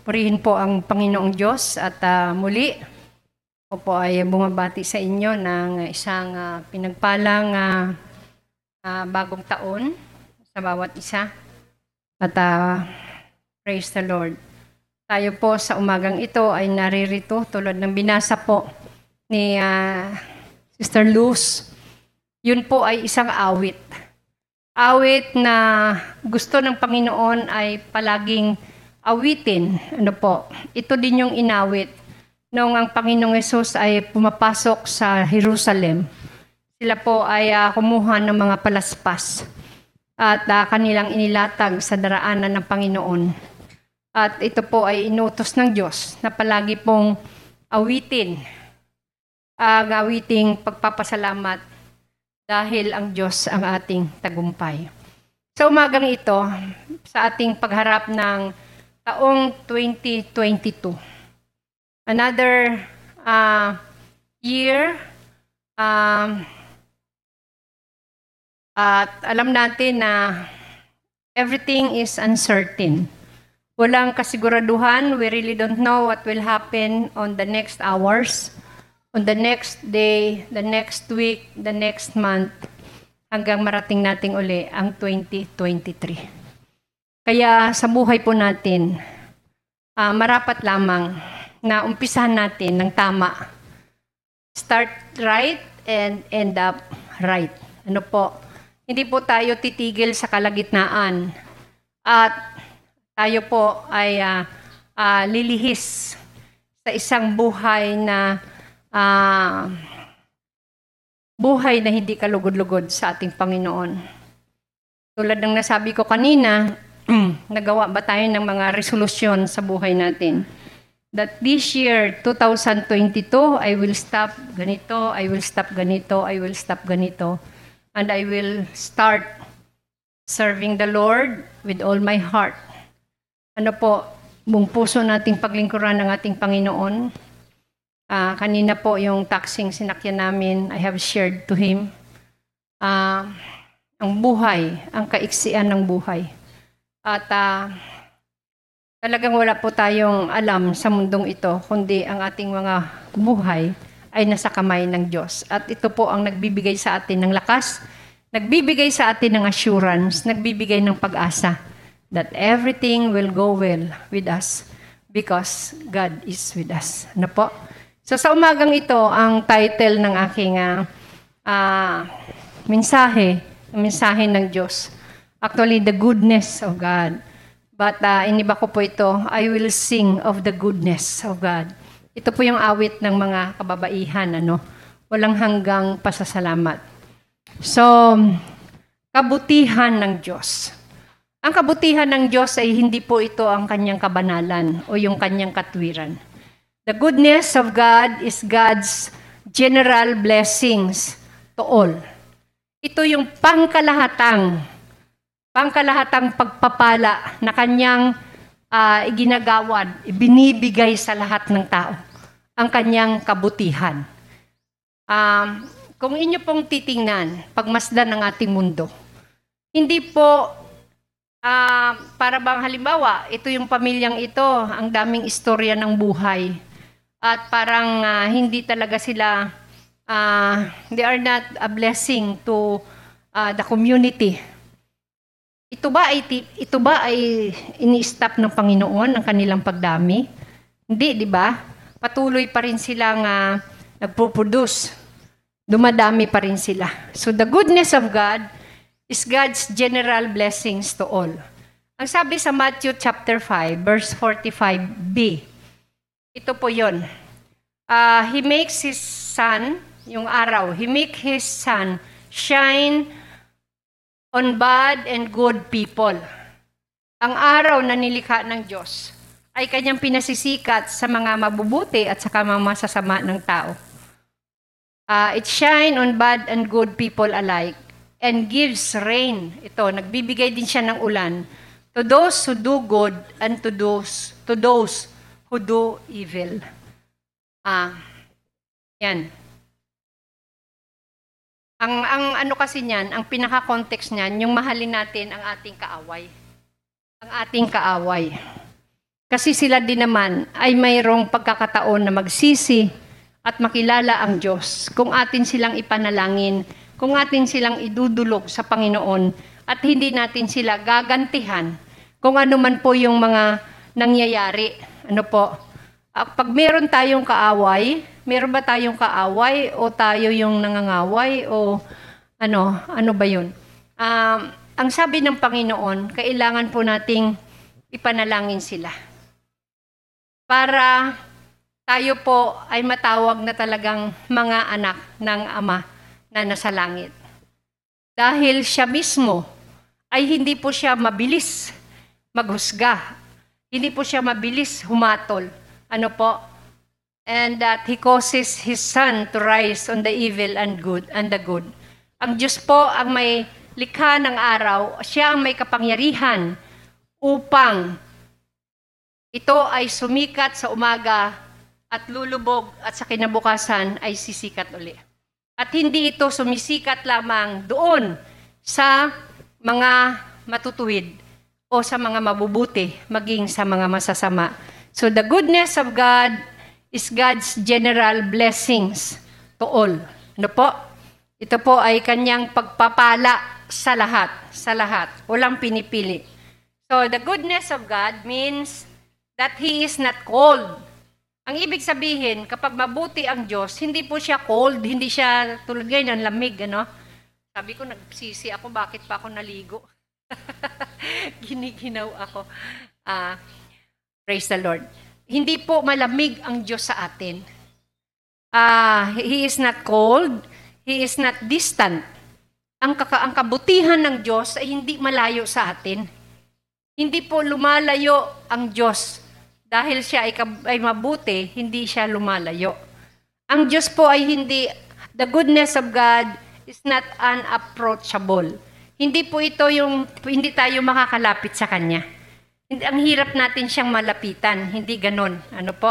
Purihin po ang Panginoong Diyos at ah, muli ako po ay bumabati sa inyo ng isang ah, pinagpalang ah, ah, bagong taon sa bawat isa. At ah, praise the Lord. Tayo po sa umagang ito ay naririto tulad ng binasa po ni ah, Sister Luz. Yun po ay isang awit. Awit na gusto ng Panginoon ay palaging awitin. Ano po? Ito din yung inawit noong ang Panginoong Yesus ay pumapasok sa Jerusalem. Sila po ay ah, kumuha ng mga palaspas at ah, kanilang inilatag sa daraanan ng Panginoon. At ito po ay inutos ng Diyos na palagi pong awitin, ang awiting pagpapasalamat dahil ang Diyos ang ating tagumpay. Sa umagang ito, sa ating pagharap ng taong 2022, another uh, year, um, at alam natin na everything is uncertain. Walang kasiguraduhan. We really don't know what will happen on the next hours, on the next day, the next week, the next month, hanggang marating nating uli ang 2023. Kaya sa buhay po natin, ah, marapat lamang na umpisahan natin ng tama. Start right and end up right. Ano po? Hindi po tayo titigil sa kalagitnaan. At tayo po ay ah, ah, lilihis sa isang buhay na ah, buhay na hindi kalugod-lugod sa ating Panginoon. Tulad ng nasabi ko kanina, nagawa ba tayo ng mga resolusyon sa buhay natin? That this year, 2022, I will stop ganito, I will stop ganito, I will stop ganito, and I will start serving the Lord with all my heart. Ano po, buong puso nating paglingkuran ng ating Panginoon. Ah, kanina po yung taxing sinakyan namin, I have shared to Him. Ah, ang buhay, ang kaiksian ng buhay. At ah, talagang wala po tayong alam sa mundong ito, kundi ang ating mga buhay ay nasa kamay ng Diyos. At ito po ang nagbibigay sa atin ng lakas, nagbibigay sa atin ng assurance, nagbibigay ng pag-asa that everything will go well with us because God is with us. Ano po? So sa umagang ito, ang title ng aking ah, ah, mensahe, mensahe ng Diyos. Actually, the goodness of God. But uh, iniba ko po ito, I will sing of the goodness of God. Ito po yung awit ng mga kababaihan, ano? Walang hanggang pasasalamat. So, kabutihan ng Diyos. Ang kabutihan ng Diyos ay hindi po ito ang kanyang kabanalan o yung kanyang katwiran. The goodness of God is God's general blessings to all. Ito yung pangkalahatang pangkalahatang pagpapala na kanyang ah, iginagawad, ibinibigay sa lahat ng tao, ang kanyang kabutihan. Um, kung inyo pong titingnan, pagmasdan ng ating mundo, hindi po ah, para bang halimbawa, ito yung pamilyang ito, ang daming istorya ng buhay. At parang ah, hindi talaga sila, ah, they are not a blessing to ah, the community. Ito ba ay ito ba ay ini-stop ng Panginoon ang kanilang pagdami? Hindi, di ba? Patuloy pa rin silang uh, nagpo-produce. Dumadami pa rin sila. So the goodness of God is God's general blessings to all. Ang sabi sa Matthew chapter 5 verse 45b. Ito po 'yon. Ah, he makes his sun, yung araw, he make his sun shine on bad and good people. Ang araw na nilikha ng Diyos ay kanyang pinasisikat sa mga mabubuti at sa mga ng tao. Ah, it shine on bad and good people alike and gives rain. Ito, nagbibigay din siya ng ulan to those who do good and to those to those who do evil. Ah, yan. Ang ang ano kasi niyan, ang pinaka-context niyan, yung mahalin natin ang ating kaaway. Ang ating kaaway. Kasi sila din naman ay mayroong pagkakataon na magsisi at makilala ang Diyos kung atin silang ipanalangin, kung atin silang idudulog sa Panginoon at hindi natin sila gagantihan kung ano man po yung mga nangyayari. Ano po? Ah, Pag meron tayong kaaway, meron ba tayong kaaway o tayo yung nangangaway o ano, ano ba yun? Um, ang sabi ng Panginoon, kailangan po nating ipanalangin sila para tayo po ay matawag na talagang mga anak ng Ama na nasa langit. Dahil siya mismo ay hindi po siya mabilis maghusga. Hindi po siya mabilis humatol. Ano po? And that he causes his sun to rise on the evil and good and the good. Ang Diyos po ang may likha ng araw, siya ang may kapangyarihan upang ito ay sumikat sa umaga at lulubog at sa kinabukasan ay sisikat uli. At hindi ito sumisikat lamang doon sa mga matutuwid o sa mga mabubuti, maging sa mga masasama. So the goodness of God is God's general blessings to all. Ano po? Ito po ay kanyang pagpapala sa lahat, sa lahat. Walang pinipili. So the goodness of God means that He is not cold. Ang ibig sabihin, kapag mabuti ang Diyos, hindi po siya cold, hindi siya tulad ng lamig, ano? Sabi ko, nagsisi ako, bakit pa ako naligo? Giniginaw ako. Ah, praise the Lord. Hindi po malamig ang Diyos sa atin. Ah, he is not cold, he is not distant. Ang, kaka- ang kabutihan ng Diyos ay hindi malayo sa atin. Hindi po lumalayo ang Diyos. Dahil siya ay, ay mabuti, hindi siya lumalayo. Ang Diyos po ay hindi, the goodness of God is not unapproachable. Hindi po ito yung, hindi tayo makakalapit sa Kanya. Hindi, ang hirap natin siyang malapitan, hindi ganon. Ano po?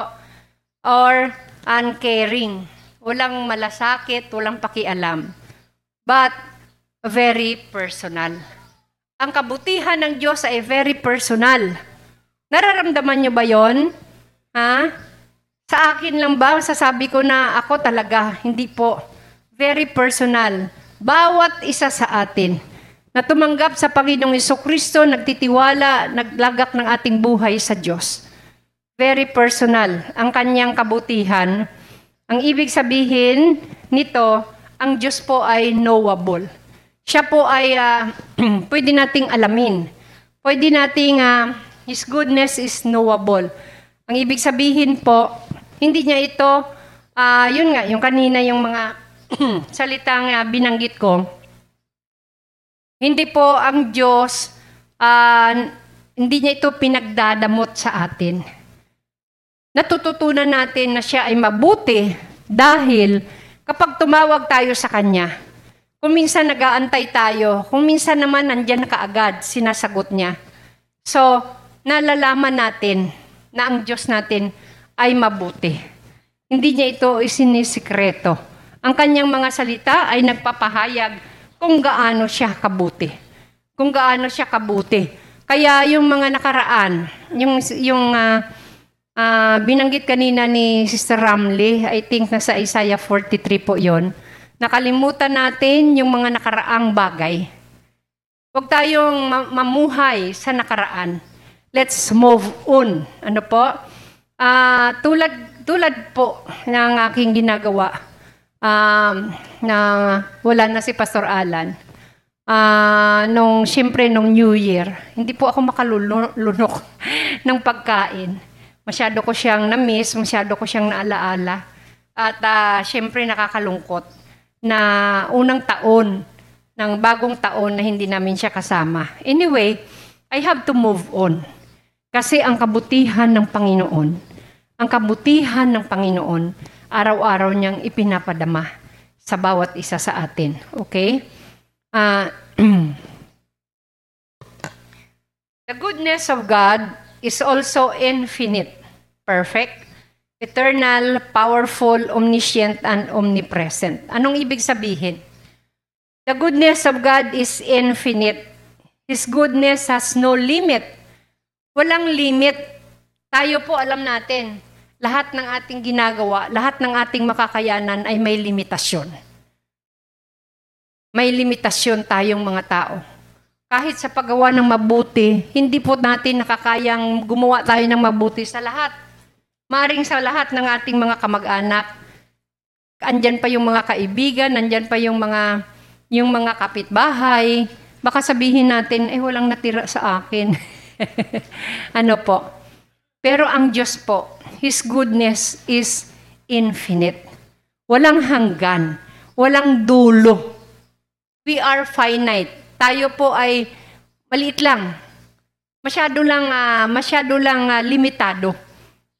Or uncaring. Walang malasakit, walang pakialam. But very personal. Ang kabutihan ng Diyos ay very personal. Nararamdaman niyo ba yon? Ha? Sa akin lang ba, sasabi ko na ako talaga, hindi po. Very personal. Bawat isa sa atin na tumanggap sa Panginoong Kristo, nagtitiwala, naglagak ng ating buhay sa Diyos. Very personal ang kanyang kabutihan. Ang ibig sabihin nito, ang Diyos po ay knowable. Siya po ay ah, pwede nating alamin. Pwede nating, ah, His goodness is knowable. Ang ibig sabihin po, hindi niya ito, ah, yun nga, yung kanina yung mga salitang ah, binanggit ko, hindi po ang Diyos, ah, hindi niya ito pinagdadamot sa atin. Natututunan natin na siya ay mabuti dahil kapag tumawag tayo sa Kanya, kung minsan nag-aantay tayo, kung minsan naman nandyan na kaagad, sinasagot niya. So, nalalaman natin na ang Diyos natin ay mabuti. Hindi niya ito isinisikreto. Ang kanyang mga salita ay nagpapahayag kung gaano siya kabuti. Kung gaano siya kabuti. Kaya yung mga nakaraan, yung, yung ah, ah, binanggit kanina ni Sister Ramley, I think nasa Isaiah 43 po yon. Nakalimutan natin yung mga nakaraang bagay. Huwag tayong ma- mamuhay sa nakaraan. Let's move on. Ano po? Ah, tulad tulad po ng aking ginagawa um, na wala na si Pastor Alan. Ah, nung siyempre nung New Year, hindi po ako makalunok ng pagkain. Masyado ko siyang na-miss, masyado ko siyang naalaala. At ah, siyempre nakakalungkot na unang taon ng bagong taon na hindi namin siya kasama. Anyway, I have to move on. Kasi ang kabutihan ng Panginoon, ang kabutihan ng Panginoon, araw-araw niyang ipinapadama sa bawat isa sa atin. Okay? Ah, the goodness of God is also infinite, perfect, eternal, powerful, omniscient, and omnipresent. Anong ibig sabihin? The goodness of God is infinite. His goodness has no limit. Walang limit Tayo po alam natin, lahat ng ating ginagawa, lahat ng ating makakayanan ay may limitasyon. May limitasyon tayong mga tao. Kahit sa paggawa ng mabuti, hindi po natin nakakayang gumawa tayo ng mabuti sa lahat. Maring sa lahat ng ating mga kamag-anak. Andyan pa yung mga kaibigan, andyan pa yung mga yung mga kapitbahay. Baka sabihin natin, eh walang natira sa akin. ano po? Pero ang Diyos po, His goodness is infinite. Walang hanggan. Walang dulo. We are finite. Tayo po ay maliit lang. Masyado lang, ah, masyado lang ah, limitado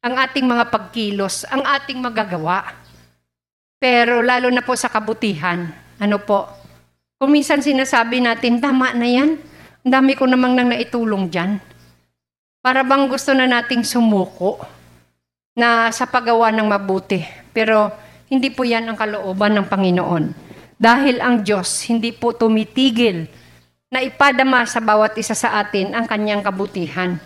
ang ating mga pagkilos, ang ating magagawa. Pero lalo na po sa kabutihan, ano po, kung minsan sinasabi natin, tama na yan, ang dami ko namang nang naitulong dyan. Para bang gusto na nating sumuko na sa paggawa ng mabuti. Pero hindi po yan ang kalooban ng Panginoon. Dahil ang Diyos hindi po tumitigil na ipadama sa bawat isa sa atin ang kanyang kabutihan.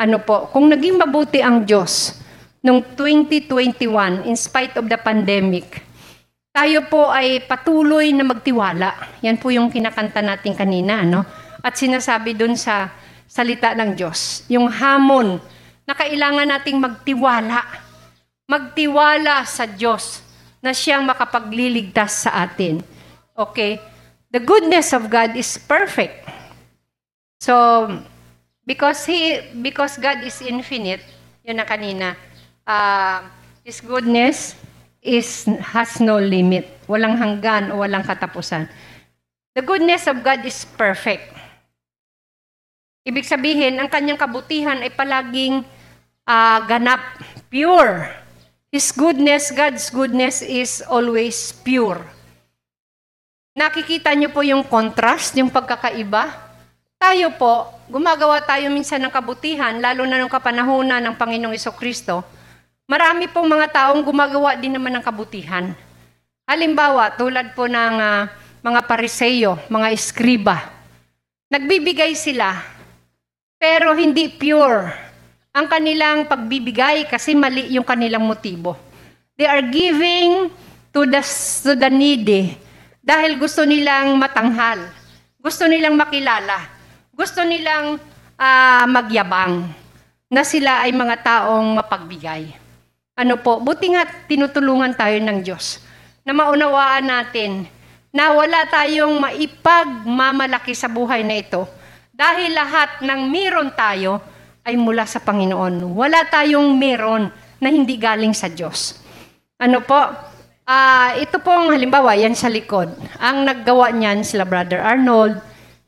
Ano po, kung naging mabuti ang Diyos noong 2021 in spite of the pandemic, tayo po ay patuloy na magtiwala. Yan po yung kinakanta natin kanina, no? At sinasabi dun sa salita ng Diyos, yung hamon na kailangan nating magtiwala. Magtiwala sa Diyos na siyang makapagliligtas sa atin. Okay? The goodness of God is perfect. So, because he because God is infinite, yun na kanina. Uh, his goodness is has no limit. Walang hanggan o walang katapusan. The goodness of God is perfect. Ibig sabihin, ang kanyang kabutihan ay palaging ah, ganap, pure. His goodness, God's goodness is always pure. Nakikita niyo po yung contrast, yung pagkakaiba? Tayo po, gumagawa tayo minsan ng kabutihan, lalo na nung kapanahonan ng Panginoong Kristo, marami pong mga taong gumagawa din naman ng kabutihan. Halimbawa, tulad po ng ah, mga pariseyo, mga eskriba. Nagbibigay sila, pero hindi pure ang kanilang pagbibigay kasi mali yung kanilang motibo. They are giving to the, to the needy dahil gusto nilang matanghal, gusto nilang makilala, gusto nilang ah, magyabang na sila ay mga taong mapagbigay. Ano po, buti nga tinutulungan tayo ng Diyos na maunawaan natin na wala tayong maipagmamalaki sa buhay na ito dahil lahat ng meron tayo ay mula sa Panginoon. Wala tayong meron na hindi galing sa Diyos. Ano po? Ah, ito pong halimbawa, yan sa likod. Ang naggawa niyan sila Brother Arnold,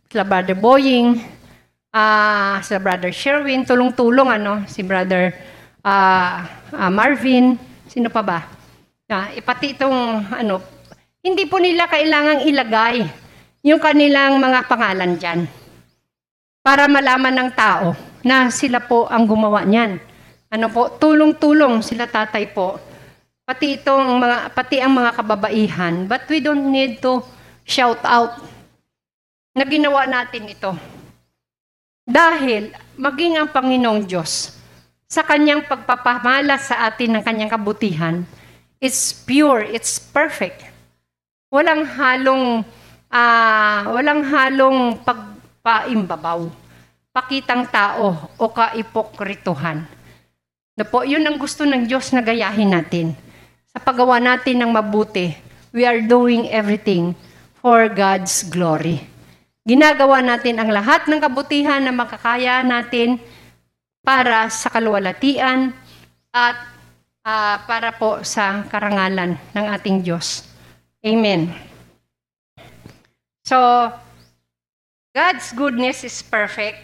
sila Brother Boying, ah, sila Brother Sherwin, tulong-tulong ano, si Brother ah, ah, Marvin, sino pa ba? Ah, ipati itong ano, hindi po nila kailangang ilagay yung kanilang mga pangalan dyan para malaman ng tao na sila po ang gumawa niyan. Ano po, tulong-tulong sila tatay po. Pati itong mga pati ang mga kababaihan, but we don't need to shout out na ginawa natin ito. Dahil maging ang Panginoong Diyos sa kanyang pagpapamala sa atin ng kanyang kabutihan, it's pure, it's perfect. Walang halong ah, walang halong pagpaimbabaw pakitang tao o kaipokrituhan. Na po, yun ang gusto ng Diyos na gayahin natin. Sa paggawa natin ng mabuti, we are doing everything for God's glory. Ginagawa natin ang lahat ng kabutihan na makakaya natin para sa kaluwalhatian at ah, para po sa karangalan ng ating Diyos. Amen. So, God's goodness is perfect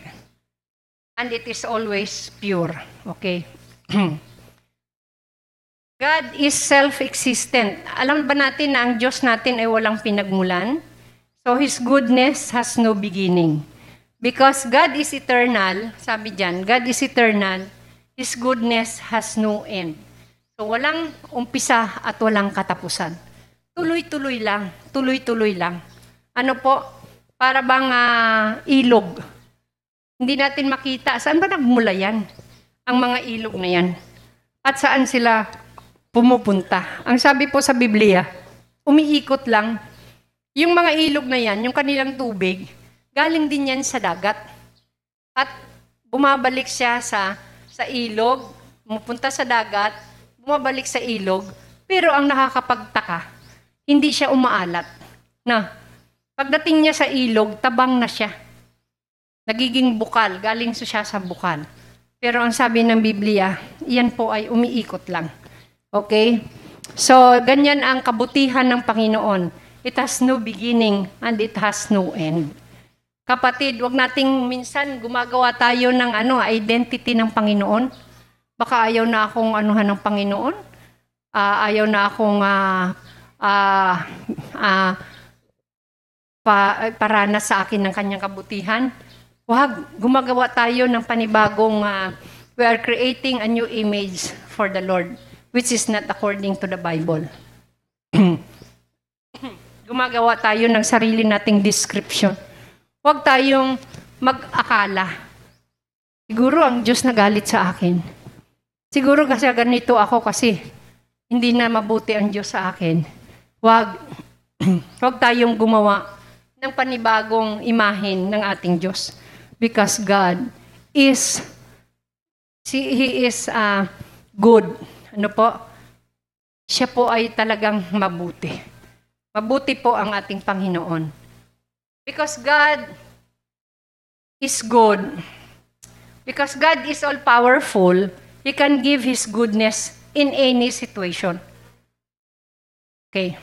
and it is always pure. Okay? God is self-existent. Alam ba natin na ang Diyos natin ay walang pinagmulan? So His goodness has no beginning. Because God is eternal, sabi dyan, God is eternal, His goodness has no end. So walang umpisa at walang katapusan. Tuloy-tuloy lang, tuloy-tuloy lang. Ano po? Para bang ah, ilog. Hindi natin makita. Saan ba nagmula yan? ang mga ilog na yan. At saan sila pumupunta. Ang sabi po sa Biblia, umiikot lang. Yung mga ilog na yan, yung kanilang tubig, galing din yan sa dagat. At bumabalik siya sa sa ilog, pumupunta sa dagat, bumabalik sa ilog, pero ang nakakapagtaka, hindi siya umaalat. Na, pagdating niya sa ilog, tabang na siya. Nagiging bukal, galing siya sa bukal. Pero ang sabi ng Biblia, iyan po ay umiikot lang. Okay? So, ganyan ang kabutihan ng Panginoon. It has no beginning and it has no end. Kapatid, wag nating minsan gumagawa tayo ng ano, identity ng Panginoon. Baka ayaw na akong anuhan ng Panginoon. Ah, ayaw na akong ah, ah, ah, pa, paranas sa akin ng kanyang kabutihan. Wag, gumagawa tayo ng panibagong ah, we are creating a new image for the Lord which is not according to the Bible. gumagawa tayo ng sarili nating description. Huwag tayong mag-akala. Siguro ang Diyos nagalit sa akin. Siguro kasi ganito ako kasi hindi na mabuti ang Diyos sa akin. Huwag, huwag tayong gumawa ng panibagong imahin ng ating Diyos. Because God is, si- He is uh, good. Ano po? Siya po ay talagang mabuti. Mabuti po ang ating Panginoon. Because God is good. Because God is all powerful, He can give His goodness in any situation. Okay.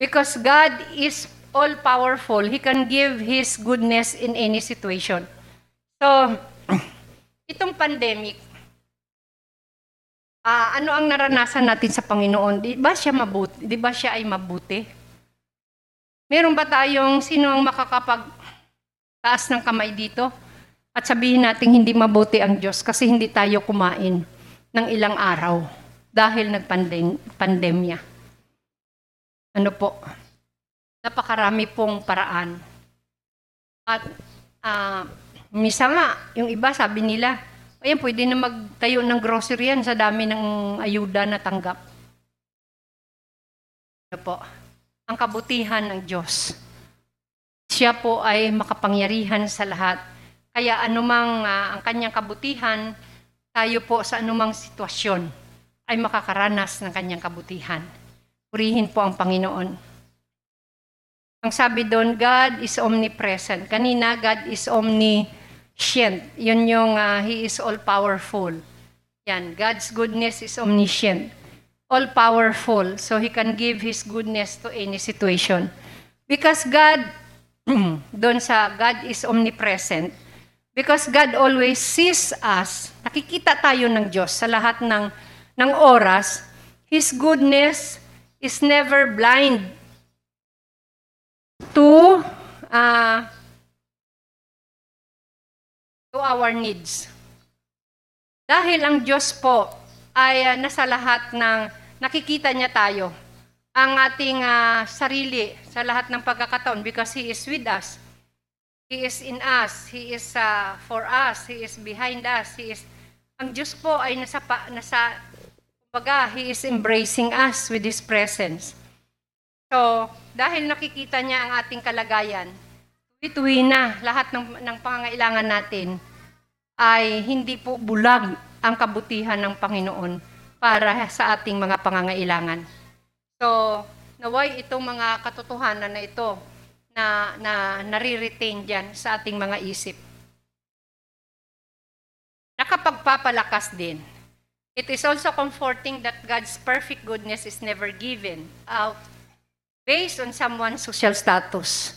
Because God is all powerful, He can give His goodness in any situation. So, itong pandemic, ah ano ang naranasan natin sa Panginoon? Di ba siya mabuti? Di ba siya ay mabuti? Meron ba tayong sino ang makakapag taas ng kamay dito? At sabihin natin hindi mabuti ang Diyos kasi hindi tayo kumain ng ilang araw dahil nagpandemya. Ano po? Napakarami pong paraan. At ah, misa nga, yung iba sabi nila, ayan, pwede na magtayo ng grocery yan sa dami ng ayuda na tanggap. Ano po? Ang kabutihan ng Diyos. Siya po ay makapangyarihan sa lahat. Kaya anumang ah, ang kanyang kabutihan, tayo po sa anumang sitwasyon ay makakaranas ng kanyang kabutihan. Purihin po ang Panginoon. Ang sabi doon, God is omnipresent. Kanina, God is omniscient. Yun yung ah, He is all-powerful. Yan, God's goodness is omniscient. All-powerful. So He can give His goodness to any situation. Because God, doon sa God is omnipresent, because God always sees us, nakikita tayo ng Diyos sa lahat ng, ng oras, His goodness is never blind to uh, to our needs. Dahil ang Diyos po ay uh, nasa lahat ng nakikita niya tayo, ang ating uh, sarili sa lahat ng pagkakataon because He is with us. He is in us. He is uh, for us. He is behind us. He is ang Diyos po ay nasa pa, nasa kumbaga, He is embracing us with His presence. So, dahil nakikita niya ang ating kalagayan, tuwi-tuwi na lahat ng, ng pangangailangan natin ay hindi po bulag ang kabutihan ng Panginoon para sa ating mga pangangailangan. So, naway itong mga katotohanan na ito na, na nare-retain dyan sa ating mga isip. Nakapagpapalakas din. It is also comforting that God's perfect goodness is never given out based on someone's social status.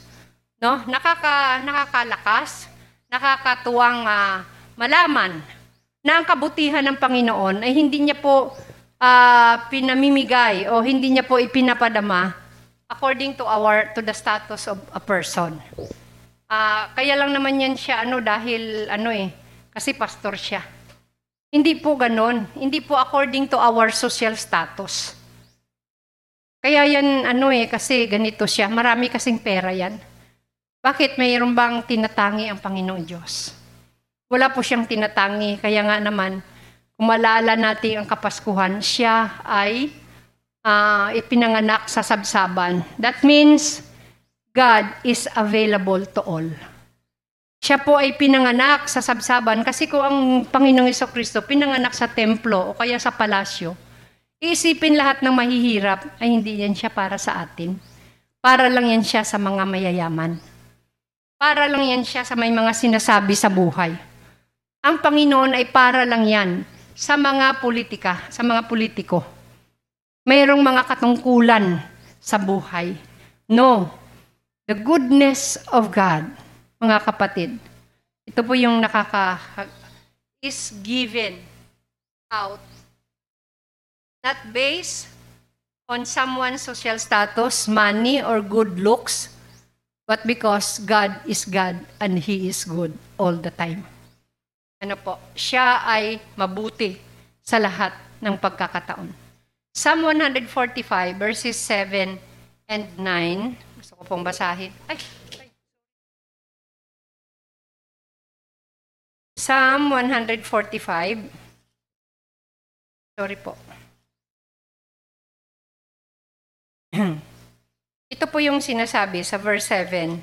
No? Nakaka, nakakalakas, nakakatuwang ah, malaman na ang kabutihan ng Panginoon ay hindi niya po ah, pinamimigay o hindi niya po ipinapadama according to our to the status of a person. Ah, kaya lang naman yan siya ano dahil ano eh kasi pastor siya. Hindi po ganon. Hindi po according to our social status. Kaya yan, ano eh, kasi ganito siya. Marami kasing pera yan. Bakit mayroon bang tinatangi ang Panginoon Diyos? Wala po siyang tinatangi. Kaya nga naman, kung malala natin ang Kapaskuhan, siya ay ah, ipinanganak sa sabsaban. That means, God is available to all. Siya po ay pinanganak sa sabsaban kasi kung ang Panginoong Kristo pinanganak sa templo o kaya sa palasyo, iisipin lahat ng mahihirap ay hindi yan siya para sa atin. Para lang yan siya sa mga mayayaman. Para lang yan siya sa may mga sinasabi sa buhay. Ang Panginoon ay para lang yan sa mga politika, sa mga politiko. Mayroong mga katungkulan sa buhay. No, the goodness of God, mga kapatid, ito po yung nakaka is given out not based on someone's social status, money, or good looks, but because God is God and He is good all the time. Ano po? Siya ay mabuti sa lahat ng pagkakataon. Psalm 145 verses 7 and 9. Gusto ko pong basahin. Ay, ay. Psalm 145. Sorry po. Ito po yung sinasabi sa verse 7.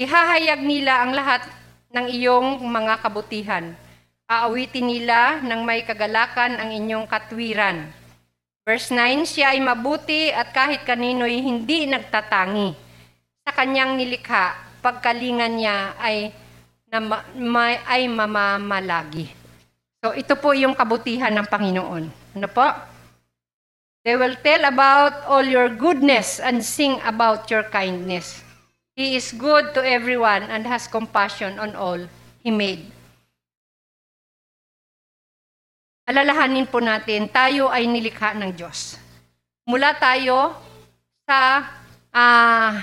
Ihahayag nila ang lahat ng iyong mga kabutihan. Aawitin nila ng may kagalakan ang inyong katwiran. Verse 9, siya ay mabuti at kahit kanino'y hindi nagtatangi. Sa kanyang nilikha, pagkalingan niya ay, na, may, ay mamamalagi. So ito po yung kabutihan ng Panginoon. Ano po? They will tell about all your goodness and sing about your kindness. He is good to everyone and has compassion on all He made. Alalahanin po natin, tayo ay nilikha ng Diyos. Mula tayo sa ah,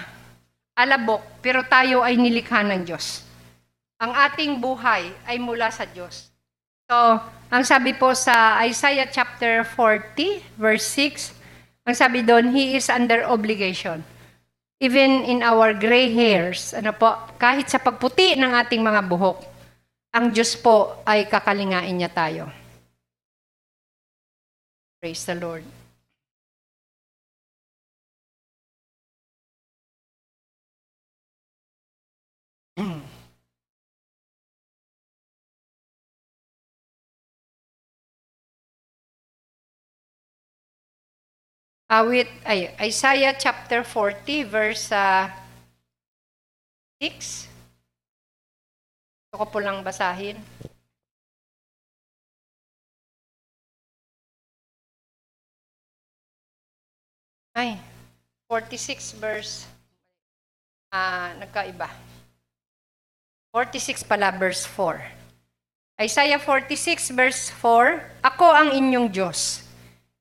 alabok, pero tayo ay nilikha ng Diyos. Ang ating buhay ay mula sa Diyos. So, ang sabi po sa Isaiah chapter 40, verse 6, ang sabi doon, He is under obligation. Even in our gray hairs, ano po, kahit sa pagputi ng ating mga buhok, ang Diyos po ay kakalingain niya tayo. Praise the Lord. Awit, ay, Isaiah chapter 40, verse ah, 6. Gusto ko po lang basahin. Ay, 46 verse, ah, nagkaiba. 46 pala, verse 4. Isaiah 46, verse 4, Ako ang inyong Diyos.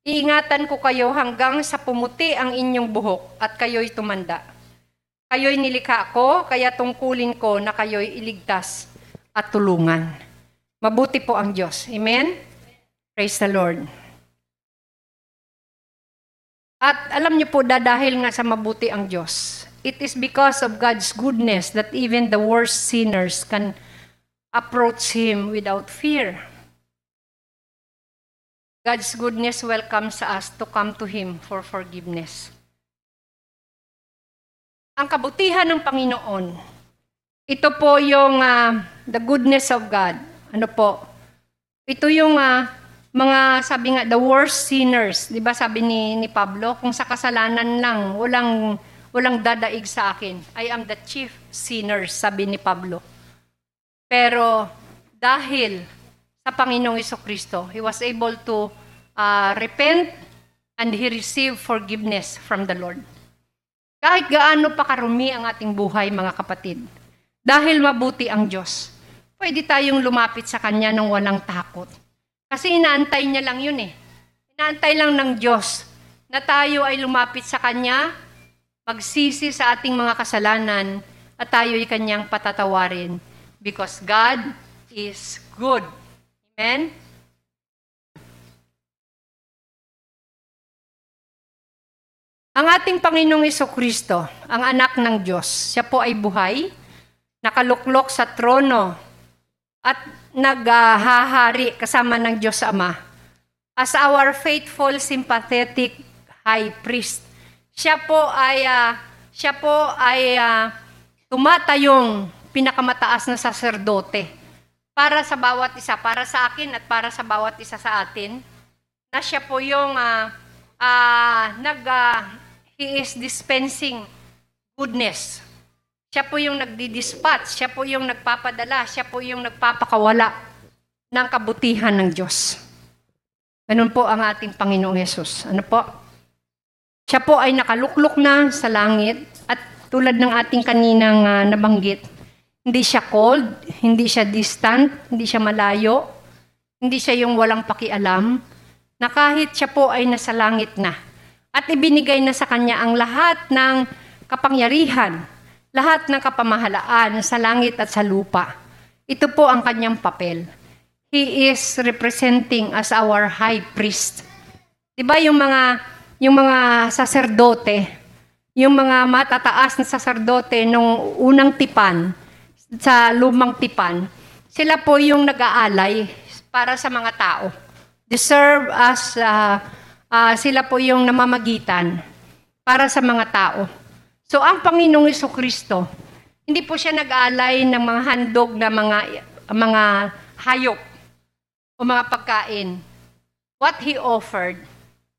Iingatan ko kayo hanggang sa pumuti ang inyong buhok at kayo'y tumanda. Kayo'y nilikha ko, kaya tungkulin ko na kayo'y iligtas at tulungan. Mabuti po ang Diyos. Amen? Praise the Lord. At alam niyo po, dahil nga sa mabuti ang Diyos, it is because of God's goodness that even the worst sinners can approach Him without fear. God's goodness welcomes us to come to Him for forgiveness. Ang kabutihan ng Panginoon, ito po yung ah, the goodness of God. Ano po? Ito yung ah, mga sabi nga the worst sinners, 'di ba sabi ni ni Pablo, kung sa kasalanan lang walang walang dadaig sa akin. I am the chief sinner, sabi ni Pablo. Pero dahil sa Panginoong Kristo, he was able to uh, repent and he received forgiveness from the Lord. Kahit gaano pa karumi ang ating buhay, mga kapatid, dahil mabuti ang Diyos, pwede tayong lumapit sa Kanya ng walang takot. Kasi inaantay niya lang yun eh. Inaantay lang ng Diyos na tayo ay lumapit sa Kanya, magsisi sa ating mga kasalanan, at tayo ay Kanyang patatawarin because God is good. Amen? Ang ating Panginoong Iso Kristo, ang anak ng Diyos, siya po ay buhay, nakaluklok sa trono, at naghahari kasama ng Diyos Ama. As our faithful, sympathetic high priest, siya po ay ah, siya po ay ah, tumatayong pinakamataas na saserdote para sa bawat isa, para sa akin at para sa bawat isa sa atin, na siya po yung ah, ah, nag, ah, he is dispensing goodness. Siya po yung nagdi-dispatch, siya po yung nagpapadala, siya po yung nagpapakawala ng kabutihan ng Diyos. Ganun po ang ating Panginoong Yesus. Ano po? Siya po ay nakaluklok na sa langit at tulad ng ating kaninang ah, nabanggit, hindi siya cold, hindi siya distant, hindi siya malayo, hindi siya yung walang pakialam, na kahit siya po ay nasa langit na at ibinigay na sa kanya ang lahat ng kapangyarihan, lahat ng kapamahalaan sa langit at sa lupa. Ito po ang kanyang papel. He is representing as our high priest. 'Di ba yung mga yung mga saserdote, yung mga matataas na saserdote nung unang tipan sa lumang tipan, sila po yung nag-aalay para sa mga tao. They serve as ah, ah, sila po yung namamagitan para sa mga tao. So ang Panginoong Iso Kristo, hindi po siya nag-aalay ng mga handog na mga mga hayop o mga pagkain. What he offered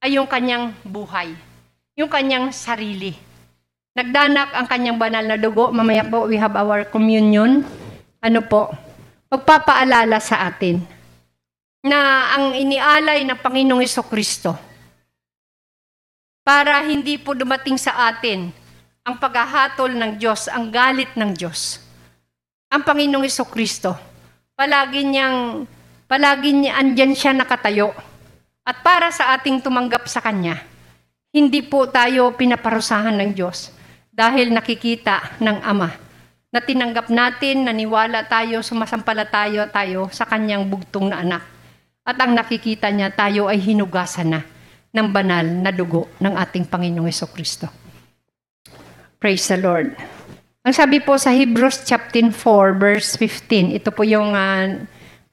ay yung kanyang buhay, yung kanyang sarili. Nagdanak ang kanyang banal na dugo. Mamaya po, we have our communion. Ano po? Magpapaalala sa atin na ang inialay ng Panginoong Iso Kristo para hindi po dumating sa atin ang paghahatol ng Diyos, ang galit ng Diyos. Ang Panginoong Iso Kristo, palagi niyang, palagi niya, andyan siya nakatayo. At para sa ating tumanggap sa Kanya, hindi po tayo pinaparusahan ng Diyos dahil nakikita ng Ama na tinanggap natin, naniwala tayo, sumasampalatayo tayo sa Kanyang bugtong na anak. At ang nakikita niya, tayo ay hinugasan na ng banal na dugo ng ating Panginoong Yeso Kristo. Praise the Lord. Ang sabi po sa Hebrews chapter 4 verse 15, ito po yung ah,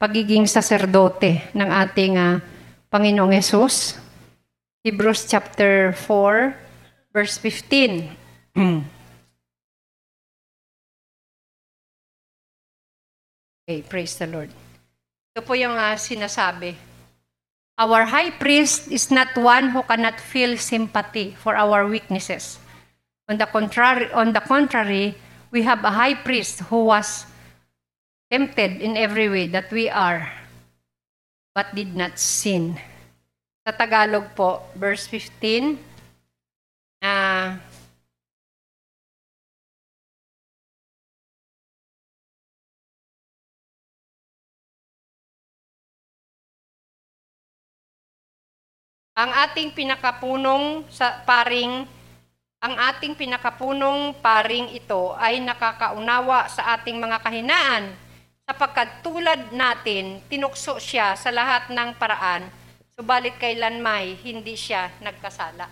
pagiging saserdote ng ating ah, Panginoong Yesus. Hebrews chapter 4 verse 15. Okay, praise the Lord. Ito po yung ah, sinasabi. Our high priest is not one who cannot feel sympathy for our weaknesses. On the contrary, on the contrary, we have a high priest who was tempted in every way that we are, but did not sin. Sa Tagalog po, verse 15, ah, ang ating pinakapunong sa paring ang ating pinakapunong paring ito ay nakakaunawa sa ating mga kahinaan sapagkat tulad natin tinukso siya sa lahat ng paraan subalit kailanmay hindi siya nagkasala.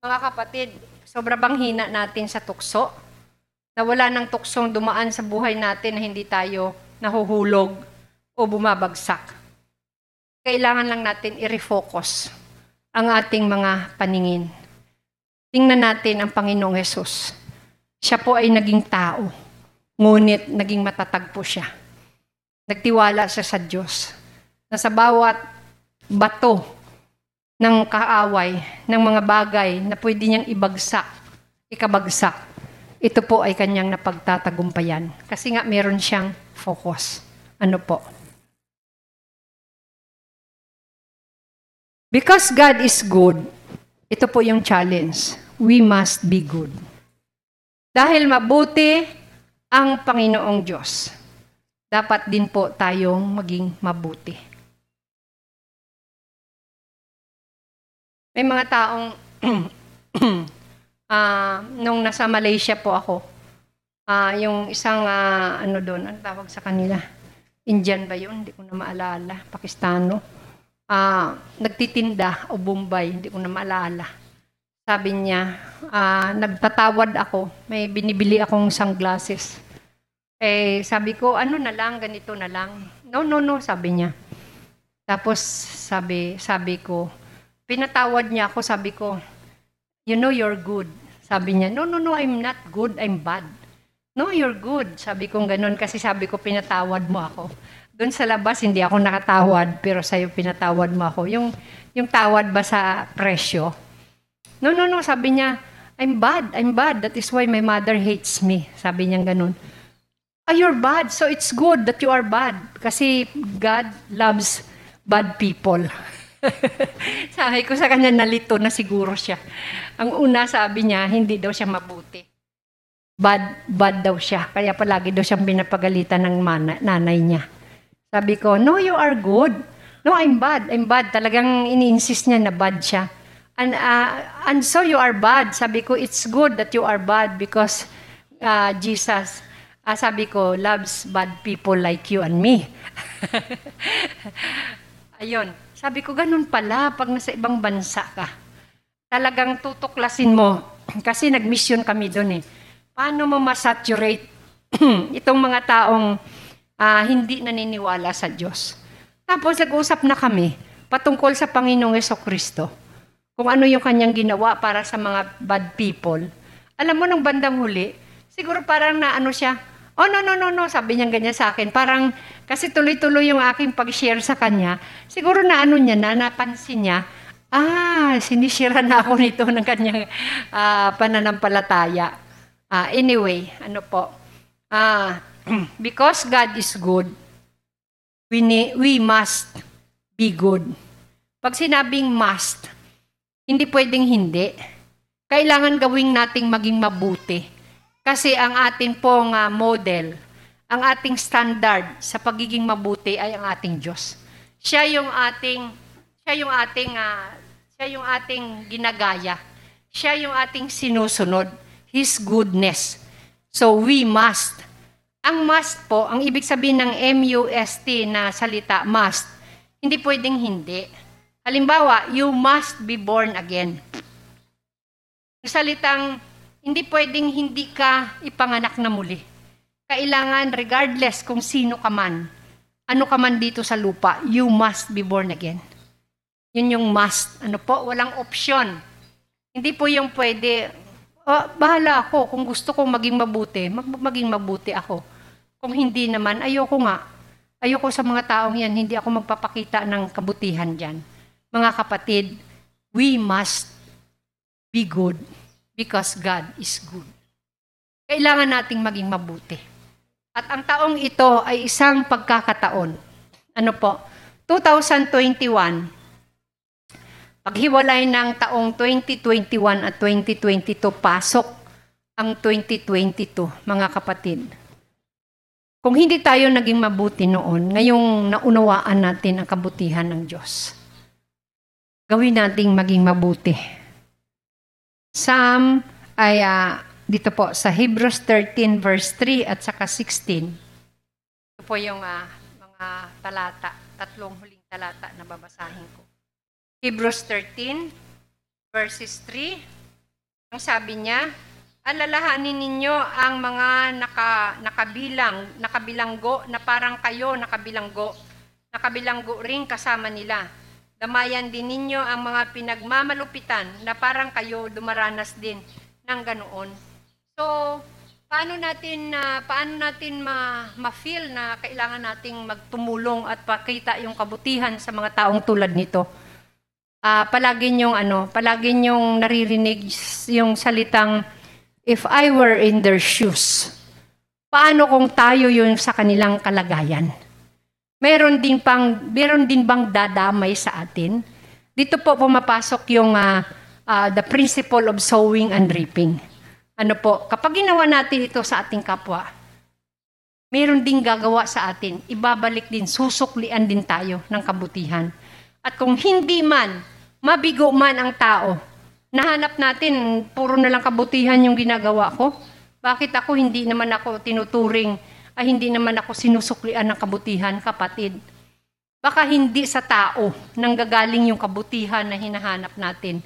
Mga kapatid, sobra bang hina natin sa tukso? Na wala ng tuksong dumaan sa buhay natin na hindi tayo nahuhulog o bumabagsak. Kailangan lang natin i-refocus ang ating mga paningin. Tingnan natin ang Panginoong Yesus. Siya po ay naging tao, ngunit naging matatag po siya. Nagtiwala siya sa Diyos na sa bawat bato ng kaaway, ng mga bagay na pwede niyang ibagsak, ikabagsak, ito po ay kanyang napagtatagumpayan. Kasi nga meron siyang focus. Ano po? Because God is good, ito po yung challenge. We must be good. Dahil mabuti ang Panginoong Diyos, dapat din po tayong maging mabuti. May mga taong, ah, nung nasa Malaysia po ako, ah, yung isang, ah, ano doon, ang tawag sa kanila? Indian ba yun? Hindi ko na maalala. Pakistano ah, nagtitinda o Bombay, hindi ko na maalala, sabi niya, ah, nagtatawad ako. May binibili akong sunglasses. Eh, sabi ko, ano na lang, ganito na lang. No, no, no, sabi niya. Tapos, sabi, sabi ko, pinatawad niya ako, sabi ko, you know you're good. Sabi niya, no, no, no, I'm not good, I'm bad. No, you're good. Sabi ko ganun kasi sabi ko, pinatawad mo ako. Doon sa labas, hindi ako nakatawad, pero sa'yo pinatawad mo ako. Yung, yung tawad ba sa presyo? No, no, no, sabi niya, I'm bad, I'm bad. That is why my mother hates me. Sabi niya ganun. Ah, you're bad, so it's good that you are bad. Kasi God loves bad people. sabi ko sa kanya, nalito na siguro siya. Ang una sabi niya, hindi daw siya mabuti. Bad, bad daw siya. Kaya palagi daw siyang pinapagalitan ng mana, nanay niya. Sabi ko, no, you are good. No, I'm bad. I'm bad. Talagang ini-insist niya na bad siya. And, uh, and so you are bad. Sabi ko, it's good that you are bad because uh, Jesus, ah, sabi ko, loves bad people like you and me. Ayun. Sabi ko, ganun pala pag nasa ibang bansa ka. Talagang tutuklasin mo. Kasi nag-mission kami doon eh. Paano mo masaturate itong mga taong ah, hindi naniniwala sa Diyos. Tapos nag-usap na kami patungkol sa Panginoong Yeso Kristo. Kung ano yung kanyang ginawa para sa mga bad people. Alam mo, nung bandang huli, siguro parang naano siya, oh no, no, no, no, sabi niya ganyan sa akin. Parang, kasi tuloy-tuloy yung aking pag-share sa kanya, siguro na ano niya na, napansin niya, ah, sinisira na ako nito ng kanyang ah, pananampalataya. Ah, anyway, ano po, ah, because God is good, we, ne- we must be good. Pag sinabing must, hindi pwedeng hindi. Kailangan gawing nating maging mabuti. Kasi ang ating pong ah, model, ang ating standard sa pagiging mabuti ay ang ating Diyos. Siya yung ating siya yung ating ah, siya yung ating ginagaya. Siya yung ating sinusunod. His goodness. So we must. Ang must po, ang ibig sabihin ng M-U-S-T na salita, must, hindi pwedeng hindi. Halimbawa, you must be born again. Yung salitang, hindi pwedeng hindi ka ipanganak na muli. Kailangan, regardless kung sino ka man, ano ka man dito sa lupa, you must be born again. Yun yung must. Ano po? Walang option. Hindi po yung pwede, oh, bahala ako. Kung gusto kong maging mabuti, mag- maging mabuti ako. Kung hindi naman, ayoko nga. Ayoko sa mga taong yan, hindi ako magpapakita ng kabutihan dyan. Mga kapatid, we must be good because God is good. Kailangan nating maging mabuti. At ang taong ito ay isang pagkakataon. Ano po? 2021, paghiwalay ng taong 2021 at 2022, pasok ang 2022, mga kapatid. Kung hindi tayo naging mabuti noon, ngayong naunawaan natin ang kabutihan ng Diyos. Gawin nating maging mabuti. Psalm ay ah, dito po sa Hebrews 13 verse 3 at saka 16. Ito po yung ah, mga talata, tatlong huling talata na babasahin ko. Hebrews 13 verses 3. Ang sabi niya, alalahanin ninyo ang mga naka, nakabilang, nakabilanggo na parang kayo nakabilanggo. Nakabilanggo ring kasama nila. Damayan din ninyo ang mga pinagmamalupitan na parang kayo dumaranas din ng ganoon. So, paano natin na paano natin ma, ma-feel na kailangan nating magtumulong at pakita yung kabutihan sa mga taong tulad nito? Ah, palagi yung ano, palagi yung naririnig yung salitang if I were in their shoes. Paano kung tayo yun sa kanilang kalagayan? Meron din pang meron din bang dadamay sa atin? Dito po pumapasok yung ah, ah, the principle of sowing and reaping. Ano po, kapag ginawa natin ito sa ating kapwa, meron din gagawa sa atin. Ibabalik din, susuklian din tayo ng kabutihan. At kung hindi man, mabigo man ang tao, nahanap natin, puro na lang kabutihan yung ginagawa ko. Bakit ako hindi naman ako tinuturing, ay hindi naman ako sinusuklian ng kabutihan, kapatid? Baka hindi sa tao nanggagaling yung kabutihan na hinahanap natin.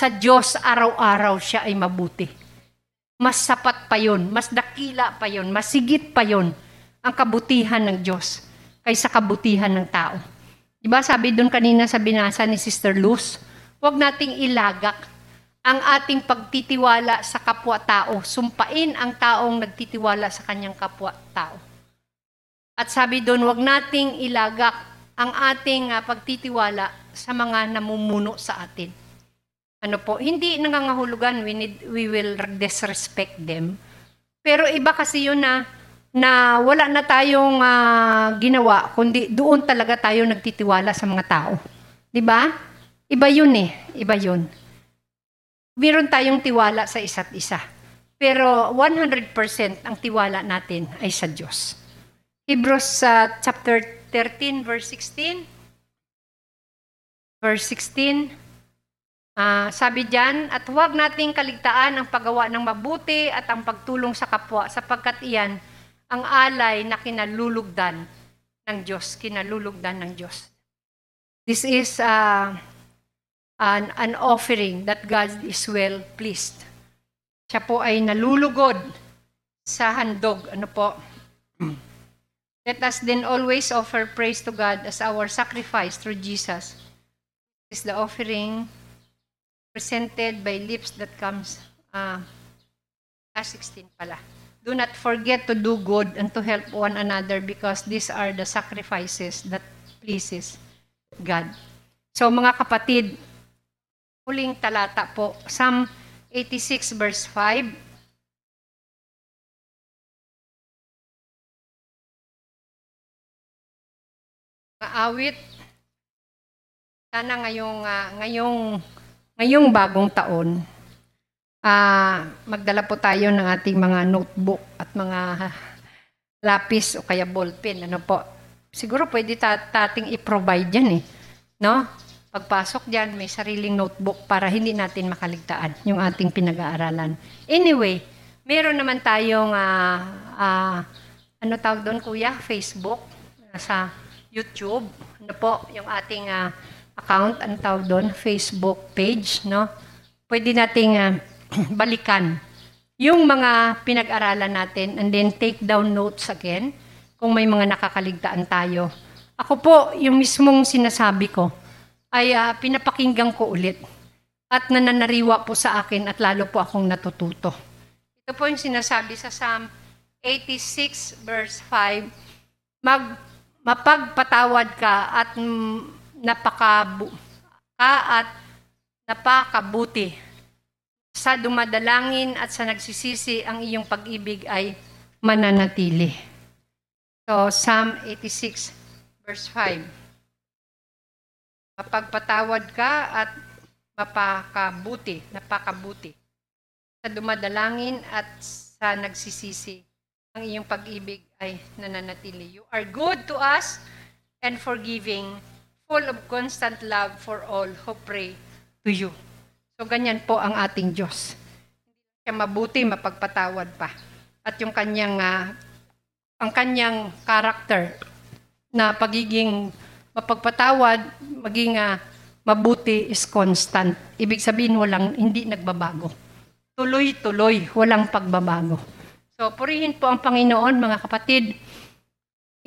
sa Diyos araw-araw siya ay mabuti. Mas sapat pa yon, mas dakila pa yon, mas sigit pa yon ang kabutihan ng Diyos kaysa kabutihan ng tao. Di ba sabi doon kanina sa binasa ni Sister Luz, huwag nating ilagak ang ating pagtitiwala sa kapwa-tao. Sumpain ang taong nagtitiwala sa kanyang kapwa-tao. At sabi doon, huwag nating ilagak ang ating ah, pagtitiwala sa mga namumuno sa atin. Ano po, hindi nangangahulugan, we, need, we will disrespect them. Pero iba kasi yun na, na wala na tayong ah, ginawa, kundi doon talaga tayo nagtitiwala sa mga tao. Di ba? Iba yun eh, iba yun. Meron tayong tiwala sa isa't isa. Pero 100% ang tiwala natin ay sa Diyos. Hebrews uh, chapter 13 verse 16. Verse 16. ah, sabi diyan, at huwag nating kaligtaan ang paggawa ng mabuti at ang pagtulong sa kapwa sapagkat iyan ang alay na kinalulugdan ng Diyos, kinalulugdan ng Diyos. This is uh, an, an offering that God is well pleased. Siya po ay nalulugod sa handog. Ano po? Let us then always offer praise to God as our sacrifice through Jesus. This is the offering presented by lips that comes, uh, ah, 16 pala. Do not forget to do good and to help one another because these are the sacrifices that pleases God. So mga kapatid, huling talata po, Psalm 86 verse 5, maawit. Sana ngayong ah, ngayong ngayong bagong taon ah magdala po tayo ng ating mga notebook at mga lapis o kaya ballpen ano po. Siguro pwede ta- tating i-provide yan eh. No? Pagpasok diyan may sariling notebook para hindi natin makaligtaan yung ating pinag-aaralan. Anyway, meron naman tayong ah, ah, ano tawag doon kuya? Facebook sa YouTube, ano po, yung ating ah, account, ano tawag doon, Facebook page, no? Pwede nating ah, balikan yung mga pinag-aralan natin and then take down notes again kung may mga nakakaligtaan tayo. Ako po, yung mismong sinasabi ko, ay ah, pinapakinggan ko ulit at nananariwa po sa akin at lalo po akong natututo. Ito po yung sinasabi sa Psalm 86 verse 5, mag mapagpatawad ka at napakabu ka at napakabuti. Sa dumadalangin at sa nagsisisi ang iyong pag-ibig ay mananatili. So, Psalm 86 verse 5. Mapagpatawad ka at mapakabuti, napakabuti. Sa dumadalangin at sa nagsisisi ang iyong pag-ibig ay nananatili. You are good to us and forgiving, full of constant love for all who pray to you. So ganyan po ang ating Diyos. Hindi siya mabuti, mapagpatawad pa. At yung kanyang, ah, ang kanyang karakter na pagiging mapagpatawad, maging ah, mabuti is constant. Ibig sabihin walang, hindi nagbabago. Tuloy-tuloy, walang pagbabago. So, purihin po ang Panginoon, mga kapatid.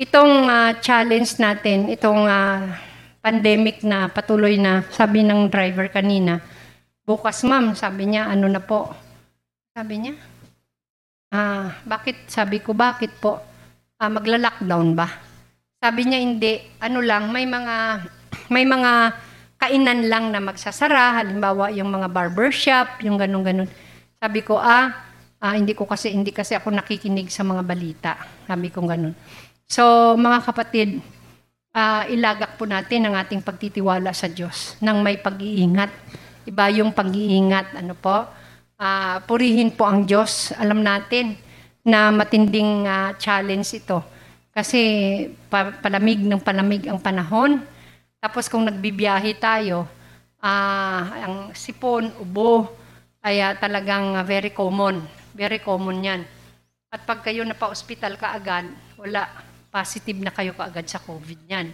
Itong ah, challenge natin, itong ah, pandemic na patuloy na, sabi ng driver kanina, bukas ma'am, sabi niya, ano na po? Sabi niya, ah, bakit? Sabi ko, bakit po? Ah, magla-lockdown ba? Sabi niya, hindi. Ano lang, may mga, may mga kainan lang na magsasara, halimbawa yung mga barbershop, yung ganun-ganun. Sabi ko, ah, Ah, hindi ko kasi hindi kasi ako nakikinig sa mga balita. Sabi ko ganun. So, mga kapatid, ah, ilagak po natin ang ating pagtitiwala sa Diyos ng may pag-iingat. Iba yung pag-iingat, ano po? Ah, purihin po ang Diyos. Alam natin na matinding ah, challenge ito. Kasi pa- palamig ng palamig ang panahon. Tapos kung nagbibiyahe tayo, ah, ang sipon, ubo, ay ah, talagang ah, very common. Very common yan. At pag kayo na pa-hospital kaagad, wala, positive na kayo kaagad sa COVID yan.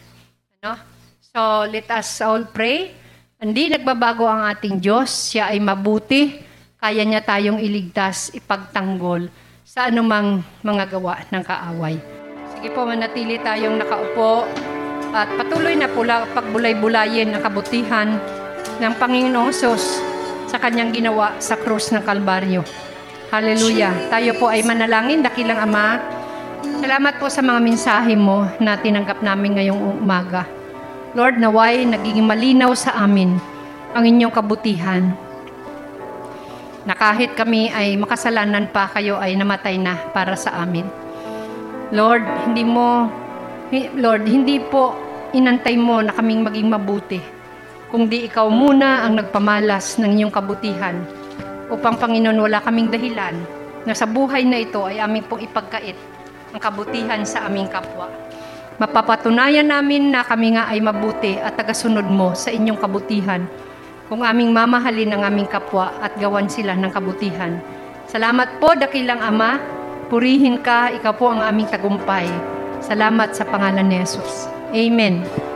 Ano? So, let us all pray Hindi nagbabago ang ating Diyos. Siya ay mabuti. Kaya niya tayong iligtas, ipagtanggol sa anumang mga gawa ng kaaway. Sige po, manatili tayong nakaupo at patuloy na pula pagbulay-bulayin ang kabutihan ng Panginoong Sos sa kanyang ginawa sa krus ng Kalbaryo. Hallelujah. Tayo po ay manalangin, dakilang Ama. Salamat po sa mga mensahe mo na tinanggap namin ngayong umaga. Lord, naway nagiging malinaw sa amin ang inyong kabutihan. Na kahit kami ay makasalanan pa, kayo ay namatay na para sa amin. Lord, hindi mo, Lord, hindi po inantay mo na kaming maging mabuti. Kung di ikaw muna ang nagpamalas ng inyong kabutihan upang Panginoon wala kaming dahilan na sa buhay na ito ay aming pong ipagkait ang kabutihan sa aming kapwa. Mapapatunayan namin na kami nga ay mabuti at tagasunod mo sa inyong kabutihan kung aming mamahalin ang aming kapwa at gawan sila ng kabutihan. Salamat po, dakilang Ama. Purihin ka, ikaw po ang aming tagumpay. Salamat sa pangalan ni Jesus. Amen.